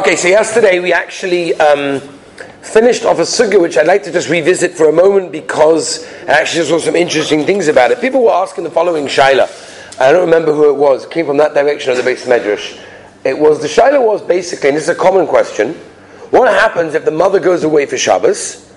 Okay, so yesterday we actually um, finished off a sugya which I'd like to just revisit for a moment because I actually saw some interesting things about it. People were asking the following shaila. I don't remember who it was. It came from that direction of the base medrash. It was the shaila was basically, and this is a common question. What happens if the mother goes away for Shabbos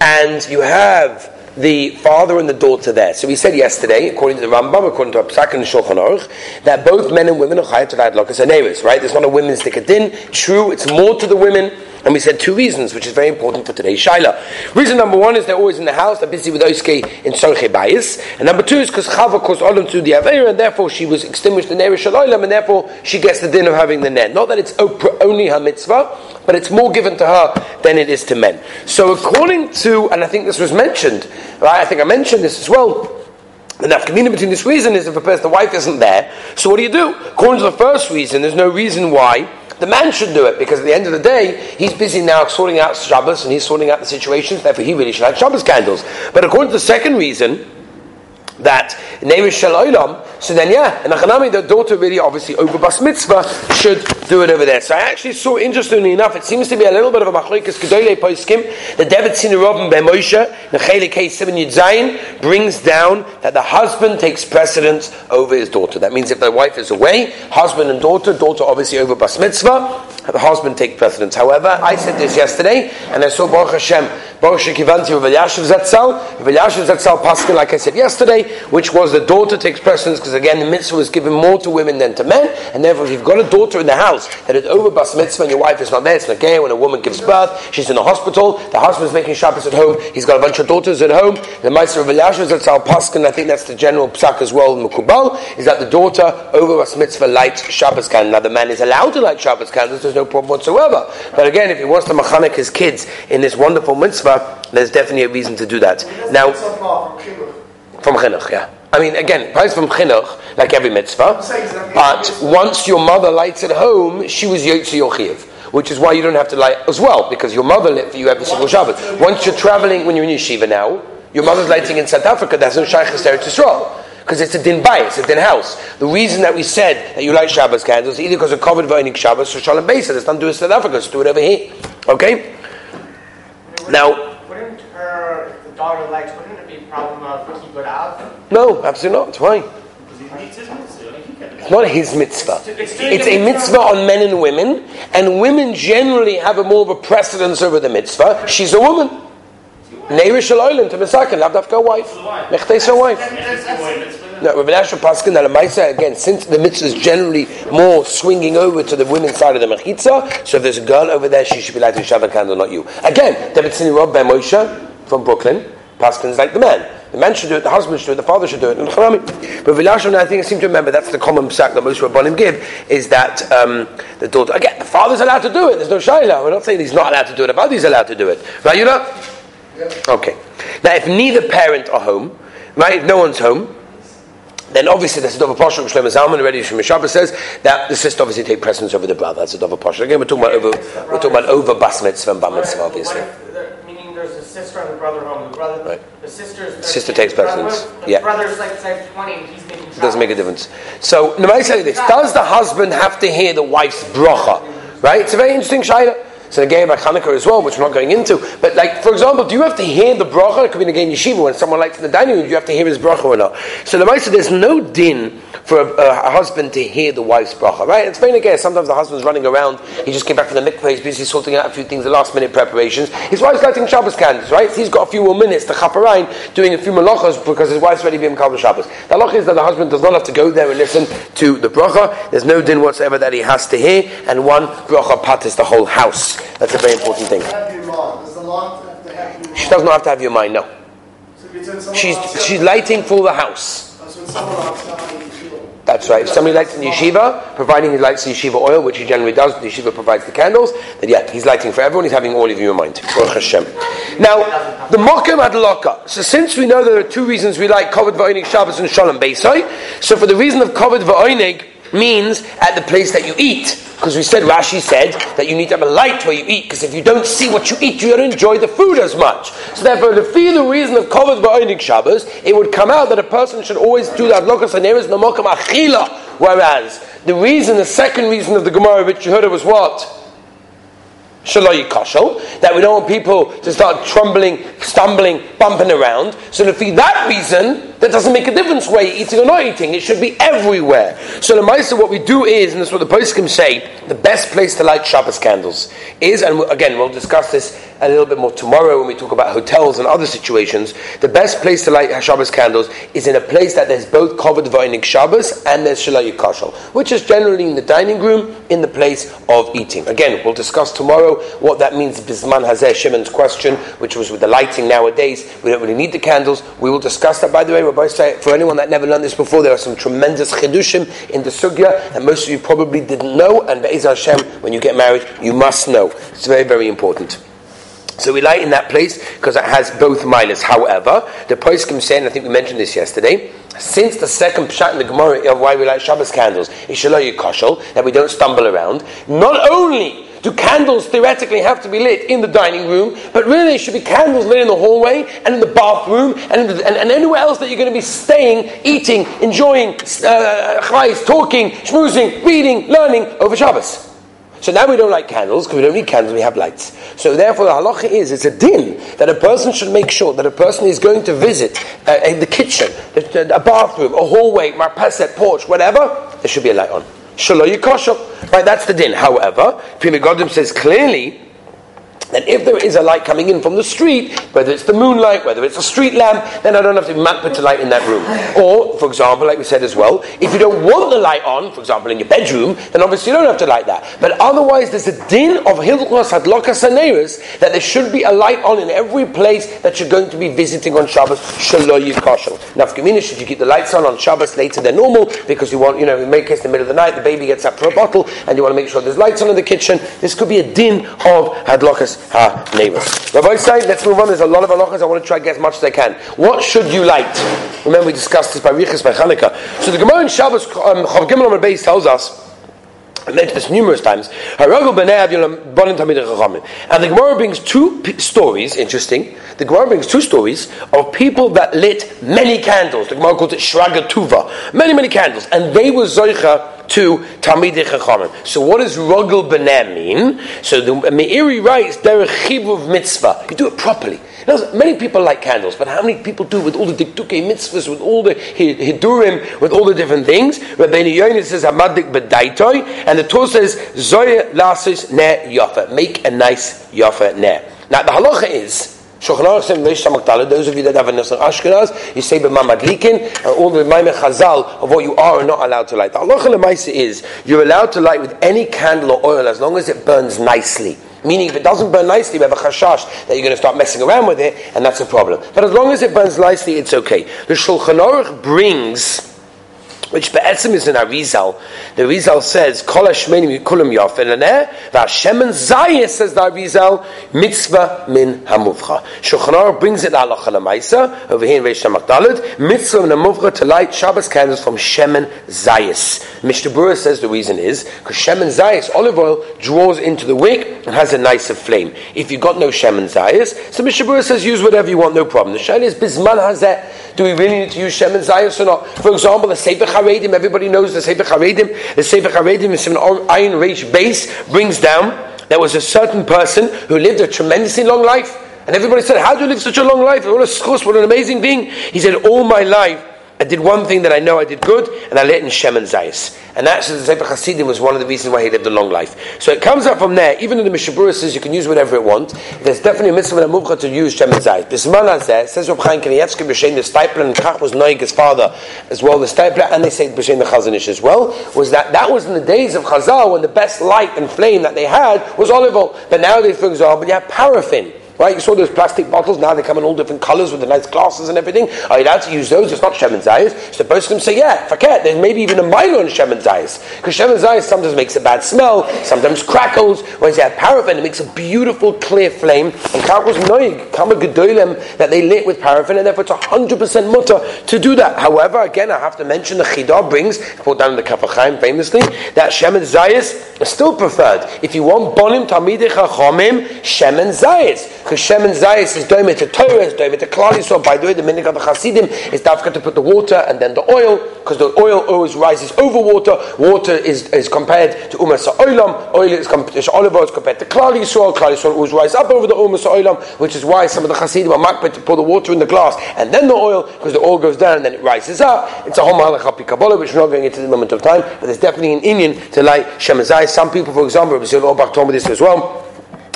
and you have the father and the daughter there. So we said yesterday, according to the Rambam, according to Psak and Shulchan Aruch, that both men and women are chayav to lokas and right? There's not a women's din. True, it's more to the women and we said two reasons, which is very important for today's Shaila. Reason number one is they're always in the house, they're busy with Oiske in Sorche Bayis. And number two is because Chava caused Olam to the Aveira, and therefore she was extinguished in Eresh Olam, and therefore she gets the din of having the net. Not that it's only her mitzvah, but it's more given to her than it is to men. So according to, and I think this was mentioned, right, I think I mentioned this as well, the nafkamina between this reason is if a person, the wife isn't there, so what do you do? According to the first reason, there's no reason why the man should do it because at the end of the day, he's busy now sorting out Shabbos and he's sorting out the situations, therefore he really should have Shabbos candles. But according to the second reason, that name Olam, so then yeah, and Achanami, the daughter really obviously over Bas Mitzvah should do it over there. So I actually saw, interestingly enough, it seems to be a little bit of a Machloikas Gedolei Poiskim, the David Sinirobim Ben Moshe, Nechele K 7 Yudzayin, brings down that the husband takes precedence over his daughter. That means if the wife is away, husband and daughter, daughter obviously over Bas Mitzvah, the husband take precedence. However, I said this yesterday, and I saw Baruch Hashem, Baruch Shekivanti Rav Elyashiv Zatzal, Rav Elyashiv Zatzal Paskin, like I said yesterday, which was the daughter takes precedence, because again, the mitzvah was given more to women than to men, and therefore if you've got a daughter in the house that is over Bas Mitzvah and your wife is not there, it's not gay, when a woman gives birth, she's in the hospital, the husband's making Shabbos at home, he's got a bunch of daughters at home, the Meister Rav Elyashiv Zatzal Paskin, I think that's the general psak as well, Mukubal, is that the daughter over Bas Mitzvah lights Shabbos candles. Now the man is allowed to light Shabbos candles, no problem whatsoever. But again, if he wants to machanik his kids in this wonderful mitzvah, there's definitely a reason to do that. Now, from chinuch, yeah. I mean, again, price from chinuch, like every mitzvah. But once your mother lights at home, she was yotzi yochiev. Which is why you don't have to light as well, because your mother lit for you every single Shabbat. Once you're traveling, when you're in yeshiva now, your mother's lighting in South Africa, that's no shaykhs there to Israel because it's a din bay, it's a din house. The reason that we said that you light Shabbos candles is either because of covered Vainik Shabbos or Shalom Beis, it's not do it in South Africa, it's do it over here. Okay? Wouldn't, now, wouldn't her, the daughter likes, wouldn't it be a problem of keep it out? No, absolutely not. Why? It's not his mitzvah. It's a mitzvah on men and women, and women generally have a more of a precedence over the mitzvah. She's a woman. Neira Shaloilim to Misakin, Labdafka a wife. A wife. No, Rabbi Asher Paskin, that Lamaisa, again, since the mitzvah is generally more swinging over to the women's side of the mechitza, so if there's a girl over there, she should be lighting Shabbat candle, not you. Again, David Rob Ben Moshe from Brooklyn, Paskin's like the man. The man should do it, the husband should do it, the father should do it. And but Vilashon, I think I seem to remember that's the common psak that most Rabbanim give, is that um, the daughter, again, the father's allowed to do it, there's no shayla. We're not saying he's not allowed to do it, the father's allowed to do it. Right, you know? Okay. Now, if neither parent are home, right, if no one's home, then obviously there's a Posher, which Shlomo Zalman already from Shabbat says that the sister obviously take precedence over the brother. That's a Dover Posher. Again, we're talking about over, we're talking about over Bas Mitzvah and Bar Mitzvah, obviously. Meaning there's a sister and the brother home. The brother, right. the sister's sister takes precedence. The yeah. brother's like 20 and he's making. It doesn't make a difference. So, let me say this: Does the husband have to hear the wife's bracha? Right? It's a very interesting shayla. So again about Hanukkah as well, which we're not going into. But like, for example, do you have to hear the bracha? It could be again yeshiva when someone lights in the dining room. Do you have to hear his bracha or not? So the Maisa, there's no din for a, a, husband to hear the wife's bracha, right? It's very again. Sometimes the husband's running around. He just came back from the mikveh. He's busy sorting out a few things, the last minute preparations. His wife's lighting Shabbos candles, right? He's got a few more minutes to chaperein doing a few malachas because his wife's ready to be Makal Shabbos. The halacha is that the husband does not have to go there and listen to the bracha. There's no din whatsoever that he has to hear, and one bracha pat is the whole house. That's a very important thing. She does not have to have your mind, no. She's, she's lighting for the house. That's right. If somebody lights in yeshiva, providing he lights the yeshiva oil, which he generally does, the yeshiva provides the candles, then yeah, he's lighting for everyone, he's having all of you in mind. Now, the mokim adlaka. So since we know there are two reasons we like kovid va'onig Shabbos and shalom beisai, so for the reason of kovid va'onig means at the place that you eat. Because we said, Rashi said that you need to have a light where you eat, because if you don't see what you eat, you don't enjoy the food as much. So therefore, feel the reason of Kovet Ba'onik Shabbos, it would come out that a person should always do that. Whereas, the reason, the second reason of the Gemara which you heard it was what? Shaloyi Kashal, that we don't want people to start trembling, stumbling, bumping around. So for that reason, that doesn't make a difference where you're eating or not eating. It should be everywhere. So the Maisa, what we do is, and that's what the poskim say, the best place to light Shabbos candles is, and again, we'll discuss this a little bit more tomorrow when we talk about hotels and other situations. The best place to light Shabbos candles is in a place that there's both covered Vainik Shabbos and there's Shalayik Kashal, which is generally in the dining room in the place of eating. Again, we'll discuss tomorrow what that means. Bisman Hazeh Shimon's question, which was with the lighting nowadays, we don't really need the candles. We will discuss that, by the way Rabbi say, for anyone that never learned this before, there are some tremendous chidushim in the sugya that most of you probably didn't know, and Be'ez Hashem, when you get married, you must know. It's very, very important. So we light in that place because it has both milas. However, the poskim say, and I think we mentioned this yesterday, since the second pshat in the Gemara of why we light Shabbos candles is shaloy kashal, that we don't stumble around, not only do candles theoretically have to be lit in the dining room, but really should be candles lit in the hallway and in the bathroom and, the, and, and, anywhere else that you're going to be staying, eating, enjoying, uh, talking, schmoozing, reading, learning over Shabbos. So now we don't like candles because we don't need candles, we have lights. So therefore the halacha is, it's a din that a person should make sure that a person is going to visit uh, the kitchen, a bathroom, a hallway, marpeset, porch, whatever, there should be a light on. Shalom yikosha. Right, that's the din. However, Megadim says clearly that if there is a light coming in from the street, whether it's the moonlight, whether it's a street lamp, then I don't have to map put a light in that room. Or, for example, like we said as well, if you don't want the light on, for example, in your bedroom, then obviously you don't have to light that. But otherwise, there's a din of Hilchos Hadlokas Saneris that there should be a light on in every place that you're going to be visiting on Shabbos. Shaloy Yikashal. Now, should you keep the lights on on Shabbos later than normal because you want, you know, in case, in the middle of the night, the baby gets up for a bottle and you want to make sure there's lights on in the kitchen. This could be a din of Hadlokas ha-neighbors. Rabbi say, let's move on. There's a lot of halachas. I want to try to get as much as I can. What should you light? Remember, we discussed this by Riches by Chanukah. So the Gemara in Shabbos, um, Chav Gimel tells us, I mentioned this numerous times. And the Gemara brings two p- stories, interesting. The Gemara brings two stories of people that lit many candles. The Gemara calls it Shraga Tuva. Many, many candles. And they were Zoicha to Talmidei Chachamim. So what does Rogel Benem mean? So the Meiri writes, there a chibuv mitzvah. You do it properly. Now, many people like candles, but how many people do with all the dikduke mitzvahs, with all the hidurim, with all the different things? Rabbeinu Yonis says, Hamadik bedaitoi, and the Torah says, Zoya lasis ne yafa. Make a nice yafa ne. Now, the halacha is, Shulchan Those of you that have a Nesach Ashkenaz, you say b'Mamad Likin, and all the Maimeh Chazal of what you are not allowed to light. The halacha lemaisa is you're allowed to light with any candle or oil as long as it burns nicely. Meaning, if it doesn't burn nicely, we have a chashash that you're going to start messing around with it, and that's a problem. But as long as it burns nicely, it's okay. The Shulchan Aruch brings which be'etzim is in Arizal. The Arizal says, Kol hashmenim kulam yofen laneh, v'hashemen zayis, says the Arizal, mitzvah min hamuvcha. Shulchan brings it halacha lemaisa, over here in Reish Magdalad, mitzvah min hamuvcha to light Shabbos candles from shemen zayis. Mishnah says the reason is, because shemen zayis, olive oil, draws into the wick and has a nicer flame. If you've got no shemen zayis, so Mishnah says use whatever you want, no problem. The shaila is bisman hazeh, do we really need to use shemen zayis or not? For example, the Sefer Charedim, everybody knows the Sefer Charedim. The Sefer Charedim is an iron rage base, brings down. There was a certain person who lived a tremendously long life. And everybody said, How do you live such a long life? What a schus, what an amazing thing. He said, All my life, I did one thing that I know I did good, and I let in Shemen Zayis. And that's the Sefer Hasidim was one of the reasons why he lived a long life. So it comes up from there, even though the Mishnah Berurah says you can use whatever it want, there's definitely a mitzvah and a to use Shemen Zayis. Bisman Hazeh, says Reb Chaim Kanievsky, B'Shem, the Steipler, and Kach was Noig, his father, as well, the Steipler, and they say B'Shem the Chazon Ish as well, was that that was in the days of Chazal when the best light and flame that they had was olive oil. But nowadays, for example, you have paraffin. Right? You saw those plastic bottles, now they come in all different colours with the nice glasses and everything. Are you allowed to use those? It's not Shemen Zayis. So the person say, yeah, forget. There's maybe even a milo in Shemen Zayis. Because Shemen Zayis sometimes makes a bad smell, sometimes crackles. When you have paraffin, it makes a beautiful, clear flame. And Karkos Noig, Kama Gedolim, that they lit with paraffin, and therefore it's 100% mutter to do that. However, again, I have to mention the Chidah brings, put down in the Kaf HaChaim famously, that Shemen Zayis is still preferred. If you want Bonim Tamidei Chachomim, Shemen Zayis. Because Shemin Zayis is doime to Torah, is doime to Klali. So by the way, the minig of the Hasidim is dafka to put the water and then the oil, because the oil always rises over water. Water is, is compared to Umas Oilam. Oil is compared to olive oil is compared to Klali Yisrael. Klali Yisrael always rises up over the Umas Oilam, which is why some of the Hasidim are makbet to pour the water in the glass and then the oil, because the oil goes down and then it rises up. It's a whole mahalacha Kabbalah, which we're not going into the moment of time, but there's definitely an Indian to light Shemin Zayis. Some people, for example, Rabbi Orbach told me this as well.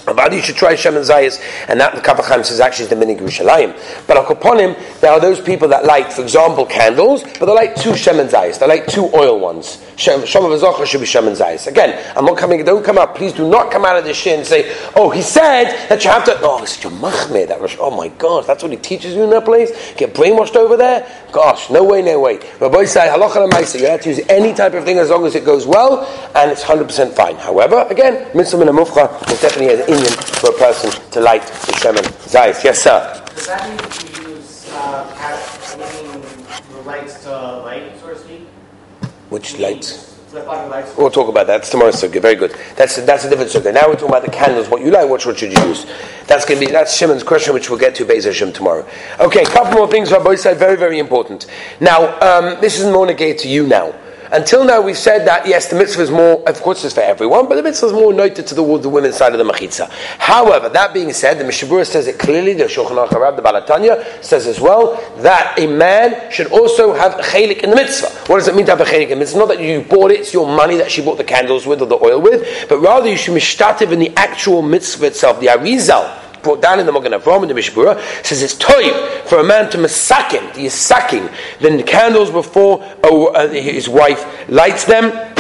You should try Shemen Zayis, and that the Kaf HaChaim says actually is the Minig Yerushalayim. But upon him, there are those people that light, for example, candles, but they light two Shemen Zayis. They light two oil ones. Shem of Azocha should be Shemen Zayis. Again, I'm not coming, don't come out, please do not come out of this shit and say, oh, he said that you have to, oh, it's a machmir, that Rosh, oh my gosh, that's what he teaches you in that place? Get brainwashed over there? Gosh, no way, no way. Rabbi say, halacha lemaisa, you have to use any type of thing as long as it goes well, and it's 100% fine. However, again, mitzvah min mufcha is definitely Indian for a person to light the shemen zayis. Yes, sir. Does that mean to use uh, anything relates to light, so to speak? Which lights? We'll talk about that. That's tomorrow's sukkah. Very good. That's that's a different sukkah. Now we're talking about the candles. What you like? What should you use? That's going to be that's Shimon's question, which we'll get to Beis Hashem tomorrow. Okay, a couple more things both sides. Very very important. Now um, this is more negated to you now. Until now, we've said that yes, the mitzvah is more, of course, it's for everyone, but the mitzvah is more noted towards the women's side of the machitza. However, that being said, the Mishabura says it clearly. The Shulchan Aruch the Balatanya says as well that a man should also have chelik in the mitzvah. What does it mean to have a chelik in the mitzvah? Not that you bought it; it's your money that she bought the candles with or the oil with, but rather you should mishtativ in the actual mitzvah itself, the arizal brought down in the Magen Avram in the Mishbura, says it's toiv for a man to masakin, he is sucking the candles before uh, his wife lights them.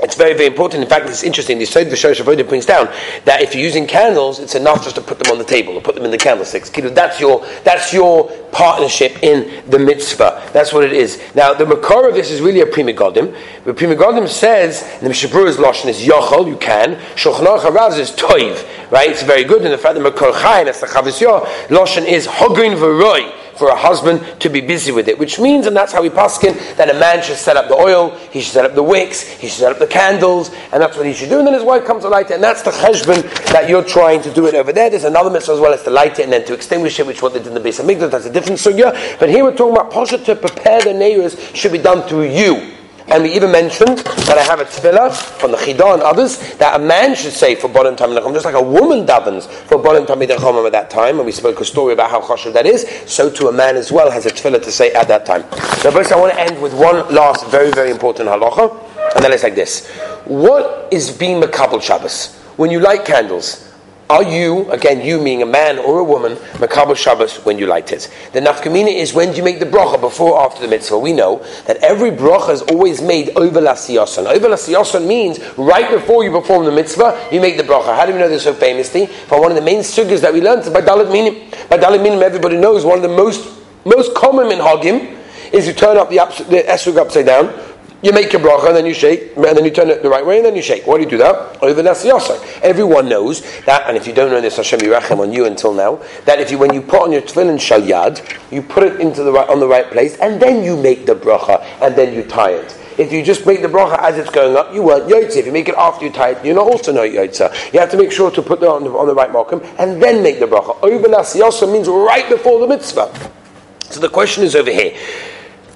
It's very, very important. In fact, it's interesting. The Sod V'Shorish Avodah brings down that if you're using candles, it's enough just to put them on the table or put them in the candlesticks. That's your, that's your partnership in the mitzvah. That's what it is. Now, the makor of this is really a Pri Megadim. The Pri Megadim says, the Mishabura's Lashon is Yochel, you can. Shulchan Aruch is Toiv, right? It's very good. And the fact that Makor Chai, that's the Chavisyor, Lashon is Hogrin V'Roi for a husband to be busy with it, which means, and that's how we paskin, that a man should set up the oil, he should set up the wicks, he should set up the candles, and that's what he should do. And then his wife comes to light it, and that's the cheshbon that you're trying to do it over there. There's another mitzvah as well as to light it and then to extinguish it, which what they did in the base of Migdal. That's a different sugya. But here we're talking about posha to prepare the neighbors should be done through you. And we even mentioned that I have a tefillah from the Chidah and others that a man should say for Bodim Tamid just like a woman davens for Bodim Tamid at that time. And we spoke a story about how choshev that is. So too a man as well has a tefillah to say at that time. So first I want to end with one last very, very important halacha. And that is like this. What is being Makabal Shabbos? When you light candles, are you, again, you being a man or a woman, Makabal Shabbos when you light it? The nafkamina is when do you make the bracha, before or after the mitzvah? We know that every bracha is always made over la siyasan. Over la siyasan means right before you perform the mitzvah, you make the bracha. How do we know this so famously? For one of the main sugyas that we learned by Dalit Minim. By Dalit Minim, everybody knows one of the most, most common in Hagim is you turn up the, the esrog upside down, you make your bracha, and then you shake, and then you turn it the right way, and then you shake. Why do you do that? Over Nasiyasa. Everyone knows that, and if you don't know this, Hashem Yirachem on you until now, that if you, when you put on your tefillin shalyad, you put it into the right, on the right place, and then you make the bracha, and then you tie it. If you just make the bracha as it's going up, you weren't yotze. If you make it after you tie it, you're not also not yotze. You have to make sure to put it on the, on the right markham, and then make the bracha. Over Nasiyasa means right before the mitzvah. So the question is over here.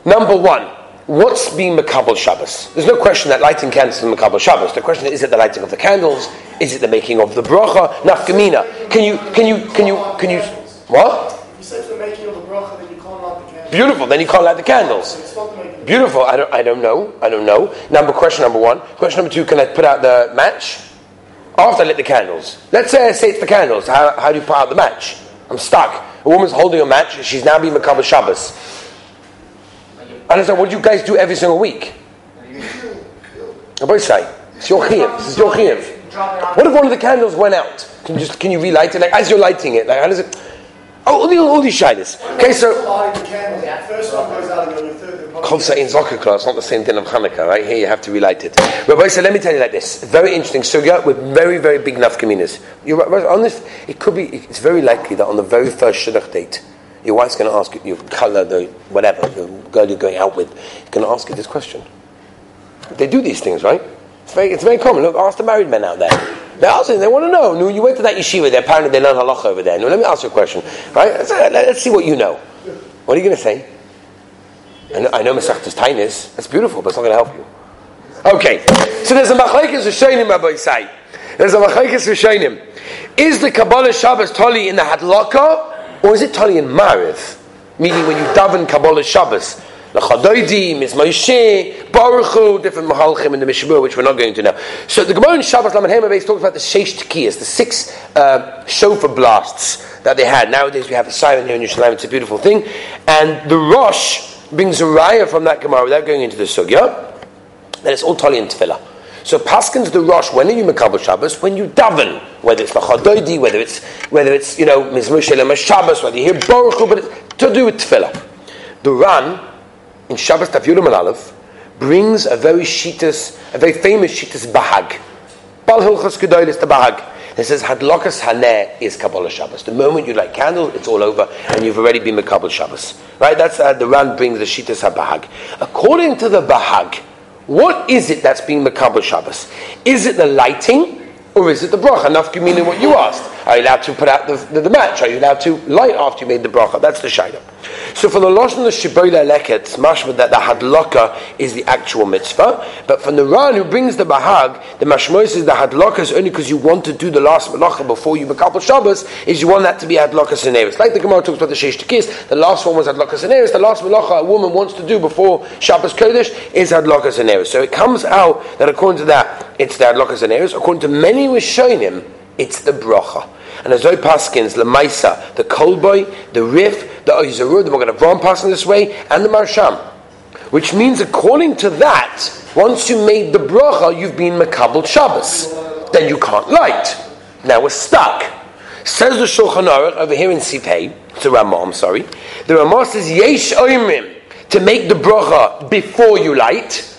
Number one, what's being Makabal Shabbos? There's no question that lighting candles is Makabal Shabbos. The question is, is it the lighting of the candles? Is it the making of the bracha? Nafkamina. Can you, can you, can you, can you, what? You said the making of the bracha, then you can't light the candles. Beautiful, then you can't light the candles. Beautiful, I don't, I don't know, I don't know. Number, question number one. Question number two, can I put out the match? After I lit the candles. Let's say I say it's the candles. How, how do you put out the match? I'm stuck. A woman's holding a match, she's now being Makabal Shabbos. I understand what you guys do every single week. Say it's your chiyuv. It's your chiyuv. What if one of the candles went out? Can you just can you relight it? Like as you're lighting it, like how does it? Oh, all, the, all these shyness. Okay, so. Kol in Zokakla, it's not the same thing of Hanukkah, right? Here you have to relight it. Rabbi so let me tell you like this. Very interesting sugya with very, very big nafkaminas. You're right, on this, it could be, it's very likely that on the very first shidduch date, your wife's going to ask you, your color, the whatever, the girl you're going out with, going to ask you this question. They do these things, right? It's very, it's very common. Look, ask the married men out there. They're asking, they want to know. You went to that yeshiva, they're apparently they learn halacha over there. No, let me ask you a question. Right? Let's, uh, let's see what you know. What are you going to say? I know, I know Masechtas Tainis. That's beautiful, but it's not going to help you. Okay, so there's a machlekes Rishonim, Rabbi Say. There's a machlekes Rishonim. Is the Kabbalah Shabbos Tali in the Hadlaka, or is it Tali in Mariv? Meaning when you daven Kabbalah Shabbos. Lachadoidi, Miss Moshe, Baruch different Mahalchim in the Mishabur, which we're not going to now. So the Gemara in Shabbos Lamed Hema talks about the Sheish Tekiyas, the six uh, shofar blasts that they had. Nowadays we have a siren here in Yerushalayim, it's a beautiful thing. And the Rosh brings a raya from that Gemara without going into the Sugya that it's all Tali and Tefillah. So Paskins the Rosh, when are you Makabal Shabbos? When you daven, whether it's Lachadoidi, whether it's whether it's you know Mizmur Shabbos, whether you hear Baruch Hu, but it's to do with Tefillah. The Ran in Shabbos Tafyulim and Aleph brings a very shitas, a very famous shitas Bahag. Bal Hilchas Gedoylis the Bahag. It says Hadlokas Haneh is Kabbalah Shabbos. The moment you light candle, it's all over, and you've already been Makabal Shabbos. Right? That's uh, the Ran brings the shitas Bahag. According to the Bahag, what is it that's being Makabal Shabbos? Is it the lighting? Or is it the bracha? Nafki meaning what you asked. Are you allowed to put out the, the, the, match? Are you allowed to light after you made the bracha? That's the shayla. So for the Lashon the Shibola Leket, mashma that the hadlaka is the actual mitzvah. But for the Ran who brings the Bahag, the mashmois is the hadlaka is only because you want to do the last malacha before you makabel Shabbos, is you want that to be hadlaka seneris. Like the Gemara talks about the Sheish Tekis, the last one was hadlaka seneris, the last malacha a woman wants to do before Shabbos Kodesh is hadlaka seneris. So it comes out that according to that, it's the hadlaka seneris. According to many Rishonim, it's the bracha. And as Paskins, the Maisa, the Kolboy, the Rif, the Oizarud, the Magen Avram passing this way, and the Marsham. Which means, according to that, once you made the bracha, you've been Makabal Shabbos. Then you can't light. Now we're stuck. Says the Shulchan Aruch over here in Sifhei, it's a Ramah, I'm sorry. The Ramah says, Yesh Oimrim, to make the bracha before you light,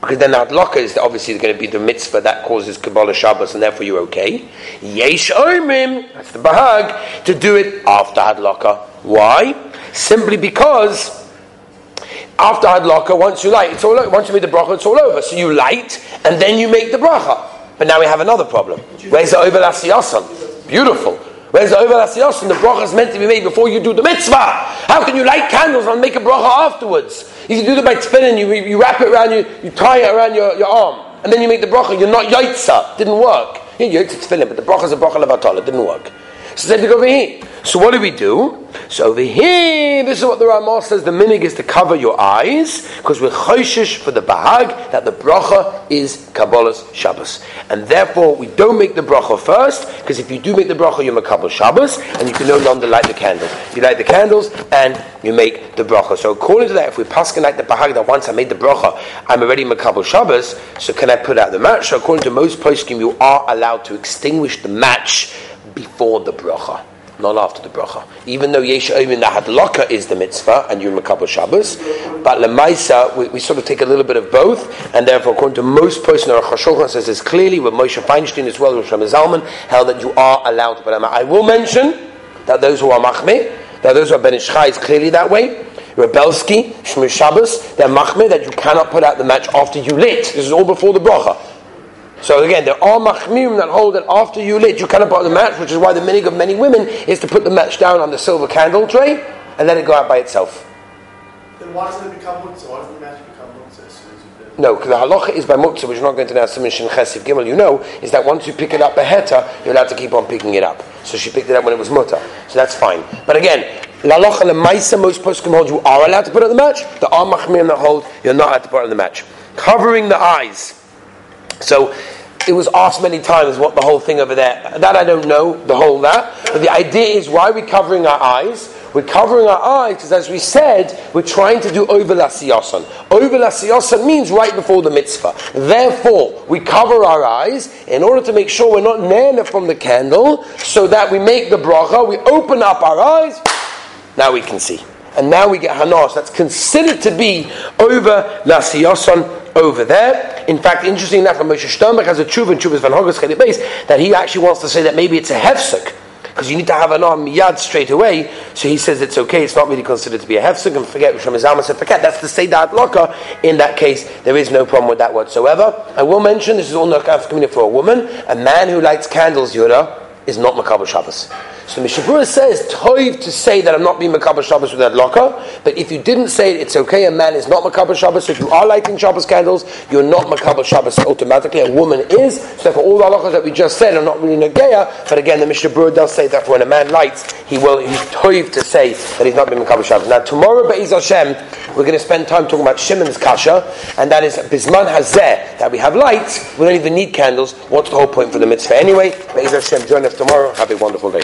because then Adlaka is obviously going to be the mitzvah that causes Kabbalah Shabbos, and therefore you're okay. Yesh Oimim, that's the Bahag, to do it after Adlaka. Why? Simply because after Hadlaka, once you light, it's all over. Once you make the bracha, it's all over. So you light, and then you make the bracha. But now we have another problem. Where's the Ovel Beautiful. Whereas the Ovel Asiyasin, the bracha is meant to be made before you do the mitzvah. How can you light candles and make a bracha afterwards? If You do it by tefillin, you, you wrap it around you, you tie it around your, your arm, and then you make the bracha. You're not yaitza. Didn't work. Yeah, yaitza tefillin, but the bracha is a bracha levatol. It didn't work. Over here. So what do we do? So over here, this is what the Ramah says. The minig is to cover your eyes because we're choishish for the bahag that the bracha is Kabbalah's Shabbos, and therefore we don't make the bracha first because if you do make the bracha, you're Makabal Shabbos, and you can no longer light the candles. You light the candles and you make the bracha. So according to that, if we pass like the bahag that once I made the bracha, I'm already Makabal Shabbos. So can I put out the match? So according to most poskim, you are allowed to extinguish the match before the bracha, not after the bracha. Even though Yesh Oimin the is the mitzvah and you're Makabal Shabbos, but Lemaisa, we, we, sort of take a little bit of both, and therefore, according to most person, our Chashulchan says this clearly, with Moshe Feinstein as well, as Rosh Zalman, held that you are allowed to put them I will mention that those who are Machmeh, that those who are Ben is clearly that way. Rebelski, Shmir Shabbos, they're Machmeh, that you cannot put out the match after you lit. This is all before the bracha. So again, there are machmim that hold that after you lit, you cannot put the match, which is why the minig of many women is to put the match down on the silver candle tray and let it go out by itself. Then why does it become muktzah? Why does the match become muktzah as soon as you No, because the halacha is by muktzah, which we're not going to now Simin Shin Chesiv Gimel, you know, is that once you pick it up a heta, you're allowed to keep on picking it up. So she picked it up when it was mutter. So that's fine. But again, la Lalocha lemaisa, most poskim hold you are allowed to put on the match. The are machmir that hold you're not allowed to put on the match. Covering the eyes. So it was asked many times what the whole thing over there. That I don't know, the whole that. But the idea is why are we covering our eyes? We're covering our eyes because, as we said, we're trying to do over lasiyasan. Over lasiyasan means right before the mitzvah. Therefore, we cover our eyes in order to make sure we're not nana from the candle, so that we make the bracha, we open up our eyes, now we can see. And now we get hanas. That's considered to be over lasiyasan over there. In fact, interesting enough, Moshe Sternbuch has a tshuva in Tshuvas Van Hogas base that he actually wants to say that maybe it's a hefsek. because you need to have an arm yad straight away. So he says it's okay. It's not really considered to be a hefsek. And forget Rishon Zalman said forget. That's the seder adlaka. In that case, there is no problem with that whatsoever. I will mention this is all not community for a woman. A man who lights candles, Yoda, is not makabel Shabbos. So Mishabura says, Toiv to say that I'm not being Makabal Shabbos with that locker, but if you didn't say it, it's okay, a man is not Makabal Shabbos, so if you are lighting Shabbos candles, you're not Makabal Shabbos automatically, a woman is, so for all the halachas that we just said are not really Nageya, but again, the Mishabura does say that when a man lights, he will, he's Toiv to say that he's not being Makabal Shabbos. Now tomorrow, Be'ez Hashem, we're going to spend time talking about Shimon's Kasha, and that is Bisman Hazeh, that we have lights, we don't even need candles, what's the whole point for the mitzvah anyway? Be'ez Hashem, join us tomorrow, have a wonderful day.